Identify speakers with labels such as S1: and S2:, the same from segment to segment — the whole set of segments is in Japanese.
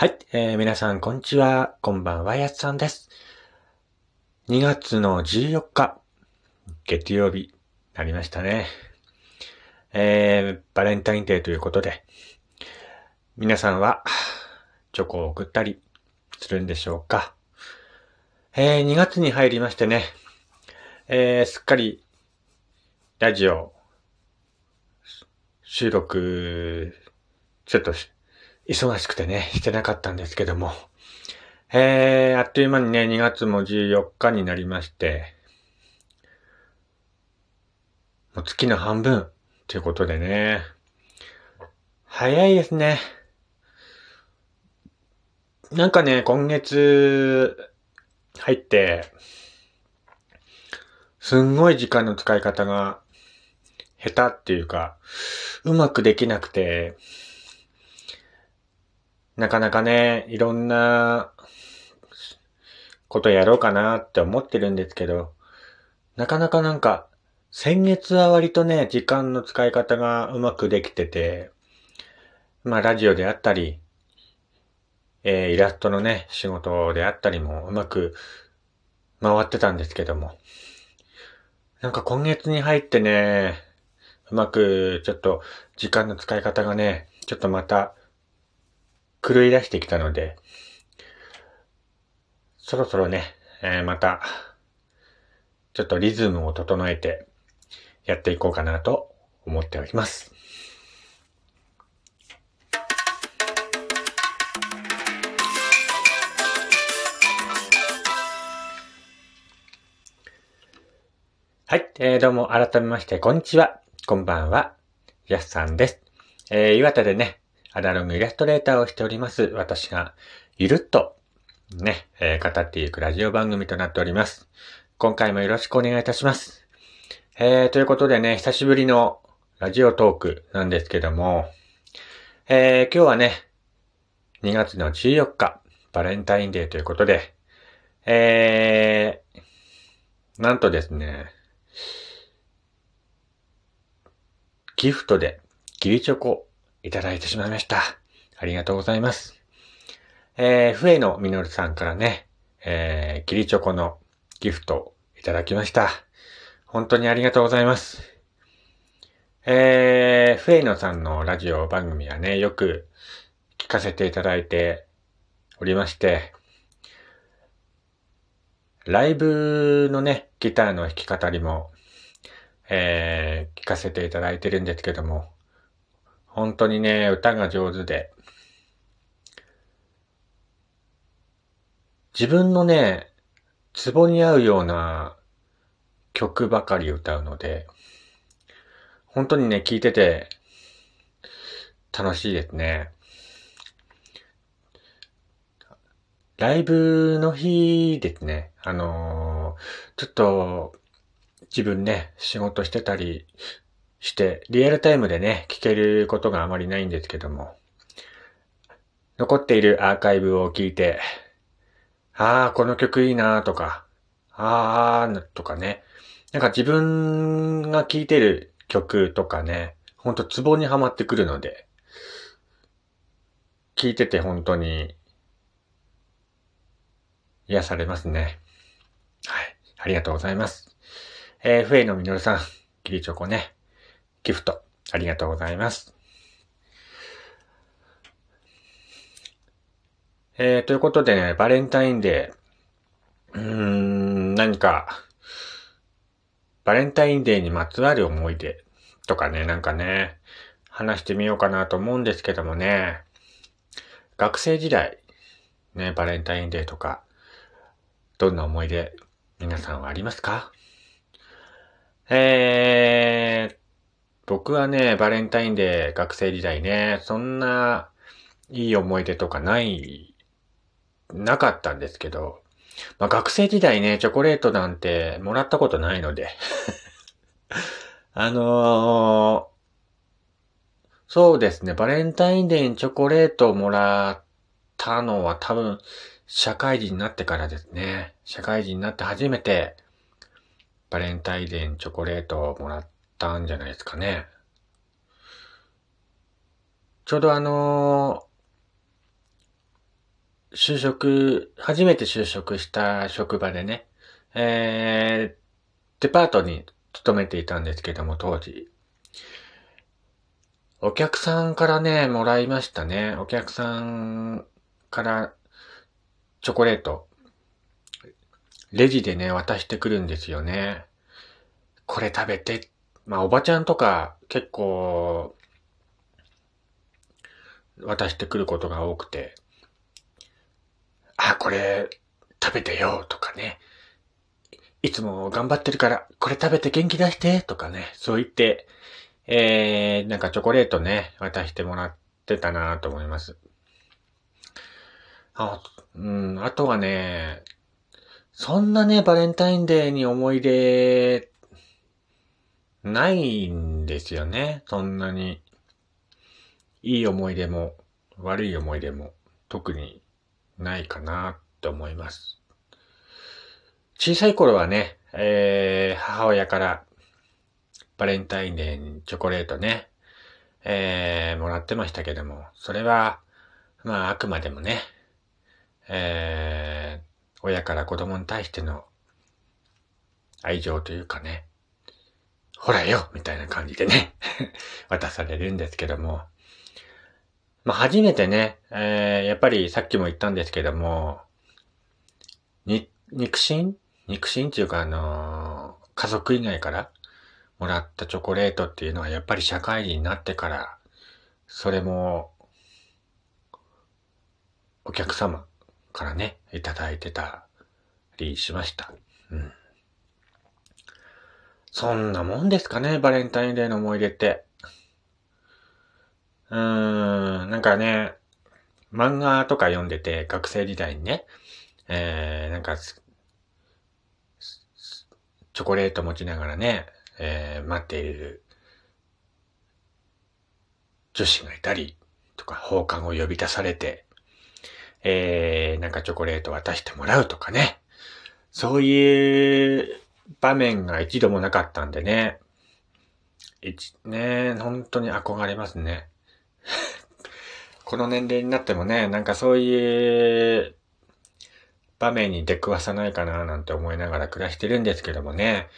S1: はい、えー、皆さん、こんにちは。こんばんは、やつさんです。2月の14日、月曜日、なりましたね。えー、バレンタインデーということで、皆さんは、チョコを送ったりするんでしょうか。えー、2月に入りましてね、えー、すっかり、ラジオ、収録、ちょっと忙しくてね、してなかったんですけども。えー、あっという間にね、2月も14日になりまして、もう月の半分ということでね、早いですね。なんかね、今月入って、すんごい時間の使い方が下手っていうか、うまくできなくて、なかなかね、いろんなことやろうかなって思ってるんですけど、なかなかなんか、先月は割とね、時間の使い方がうまくできてて、まあラジオであったり、えー、イラストのね、仕事であったりもうまく回ってたんですけども、なんか今月に入ってね、うまくちょっと時間の使い方がね、ちょっとまた狂い出してきたので、そろそろね、えー、また、ちょっとリズムを整えてやっていこうかなと思っております。はい、えー、どうも改めましてこんにちは。こんばんは。やすさんです。えー、岩手でね、アナログイラストレーターをしております。私が、ゆるっと、ね、えー、語っていくラジオ番組となっております。今回もよろしくお願いいたします。えー、ということでね、久しぶりのラジオトークなんですけども、えー、今日はね、2月の14日、バレンタインデーということで、えー、なんとですね、ギフトで、ギリチョコいただいてしまいました。ありがとうございます。えー、ふえのみのるさんからね、えー、キリチョコのギフトいただきました。本当にありがとうございます。えー、フェイノさんのラジオ番組はね、よく聞かせていただいておりまして、ライブのね、ギターの弾き語りも、えー、聞かせていただいてるんですけども、本当にね、歌が上手で、自分のね、ツボに合うような曲ばかり歌うので、本当にね、聴いてて楽しいですね。ライブの日ですね、あのー、ちょっと自分ね、仕事してたりして、リアルタイムでね、聞けることがあまりないんですけども、残っているアーカイブを聞いて、ああ、この曲いいなとか、ああ、とかね、なんか自分が聴いてる曲とかね、ほんとツボにはまってくるので、聴いてて本当に癒されますね。はい。ありがとうございます。えー、フェイのみのるさん、キリチョコね。ギフト、ありがとうございます。えー、ということでね、バレンタインデー、うーん、何か、バレンタインデーにまつわる思い出とかね、なんかね、話してみようかなと思うんですけどもね、学生時代、ね、バレンタインデーとか、どんな思い出、皆さんはありますか？えー、僕はね、バレンタインデー学生時代ね、そんないい思い出とかない、なかったんですけど、まあ学生時代ね、チョコレートなんてもらったことないので あのー、そうですね、バレンタインデーにチョコレートをもらったのは多分、社会人になってからですね。社会人になって初めて、バレンタインデーにチョコレートをもらったんじゃないですかね。ちょうどあの就職、初めて就職した職場でね、えー、デパートに勤めていたんですけども、当時。お客さんからね、もらいましたね。お客さんからチョコレート。レジでね、渡してくるんですよね。これ食べて。まあ、おばちゃんとか結構、渡してくることが多くて。あ、これ食べてよとかね。いつも頑張ってるから、これ食べて元気出してとかね。そう言って、えー、なんかチョコレートね、渡してもらってたなと思います。あ、うん、あとはね、そんなね、バレンタインデーに思い出、ないんですよね。そんなに。いい思い出も、悪い思い出も、特にないかなって思います。小さい頃はね、えー、母親からバレンタインデーにチョコレートね、えー、もらってましたけども、それは、まああくまでもね、えー、親から子供に対しての愛情というかね、ほらよみたいな感じでね 渡されるんですけども、まあ、初めてね、えー、やっぱりさっきも言ったんですけども、に、肉親？肉親？っていうかあのー、家族以外からもらったチョコレートっていうのはやっぱり社会人になってから、それも、お客様からね、いただいてたりしました。うん。そんなもんですかね、バレンタインデーの思い出って。うーん、なんかね、漫画とか読んでて、学生時代にね、えー、なんか、チョコレート持ちながらね、えー、待っている女子がいたり、とか、放課後呼び出されて、えー、なんかチョコレート渡してもらうとかね。そういう場面が一度もなかったんでね。一、ね、本当に憧れますね。この年齢になってもね、なんかそういう場面に出くわさないかななんて思いながら暮らしてるんですけどもね。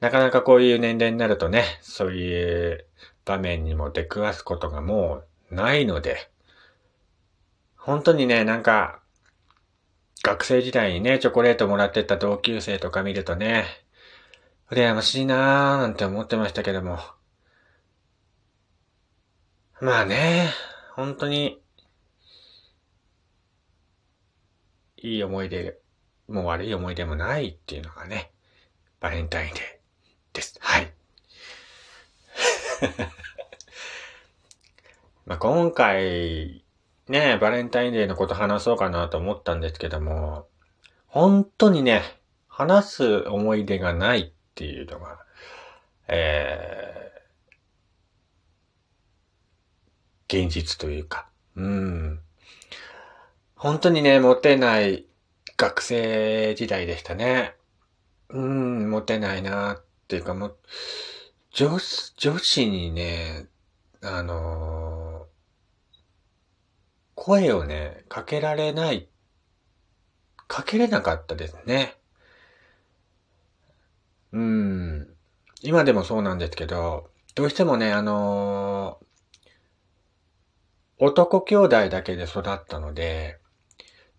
S1: なかなかこういう年齢になるとね、そういう場面にも出くわすことがもうないので、本当にね、なんか、学生時代にね、チョコレートもらってた同級生とか見るとね、羨ましいなーなんて思ってましたけども。まあね、本当に、いい思い出もう悪い思い出もないっていうのがね、バレンタインデーです。はい。まあ今回、ねえ、バレンタインデーのこと話そうかなと思ったんですけども、本当にね、話す思い出がないっていうのが、えー、現実というか、うん。本当にね、モテない学生時代でしたね。うん、モテないなっていうかもう、女子、女子にね、あのー声をね、かけられない、かけれなかったですね。うん。今でもそうなんですけど、どうしてもね、あのー、男兄弟だけで育ったので、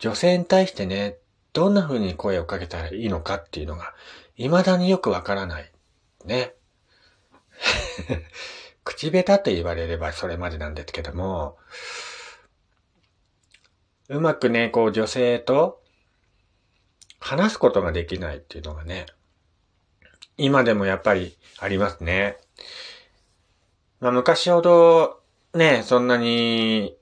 S1: 女性に対してね、どんな風に声をかけたらいいのかっていうのが、未だによくわからない。ね。口下手と言われればそれまでなんですけども、うまくね、こう女性と話すことができないっていうのがね、今でもやっぱりありますね。まあ昔ほどね、そんなに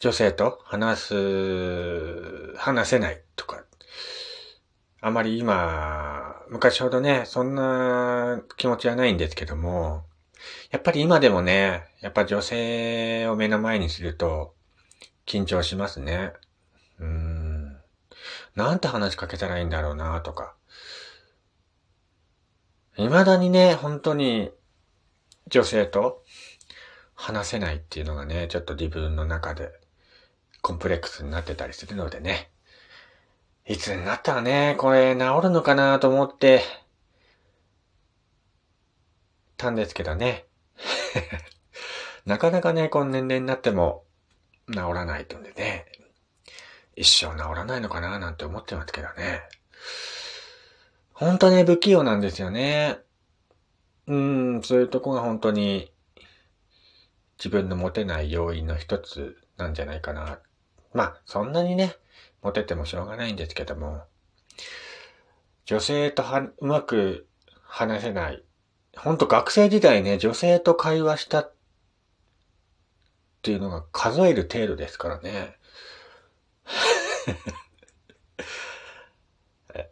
S1: 女性と話す、話せないとか、あまり今、昔ほどね、そんな気持ちはないんですけども、やっぱり今でもね、やっぱ女性を目の前にすると、緊張しますね。うーん。なんて話しかけたらいいんだろうなとか。未だにね、本当に女性と話せないっていうのがね、ちょっと自分の中でコンプレックスになってたりするのでね。いつになったらね、これ治るのかなと思ってたんですけどね。なかなかね、この年齢になっても治らないとんでね。一生治らないのかななんて思ってますけどね。ほんとね、不器用なんですよね。うん、そういうとこが本当に自分のモテない要因の一つなんじゃないかな。まあ、そんなにね、モテてもしょうがないんですけども、女性とはうまく話せない。ほんと学生時代ね、女性と会話したっていうのが数える程度ですからね。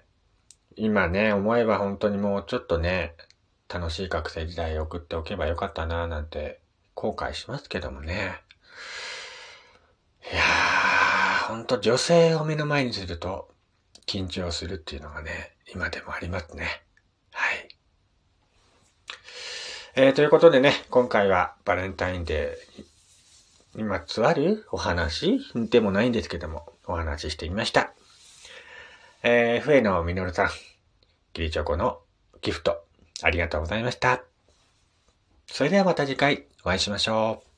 S1: 今ね、思えば本当にもうちょっとね、楽しい学生時代送っておけばよかったななんて後悔しますけどもね。いやー、ほんと女性を目の前にすると緊張するっていうのがね、今でもありますね。はい。えー、ということでね、今回はバレンタインデーまつわるお話？でもないんですけども、お話ししてみました。えー、笛野みのるさん、ギリチョコのギフト、ありがとうございました。それではまた次回お会いしましょう。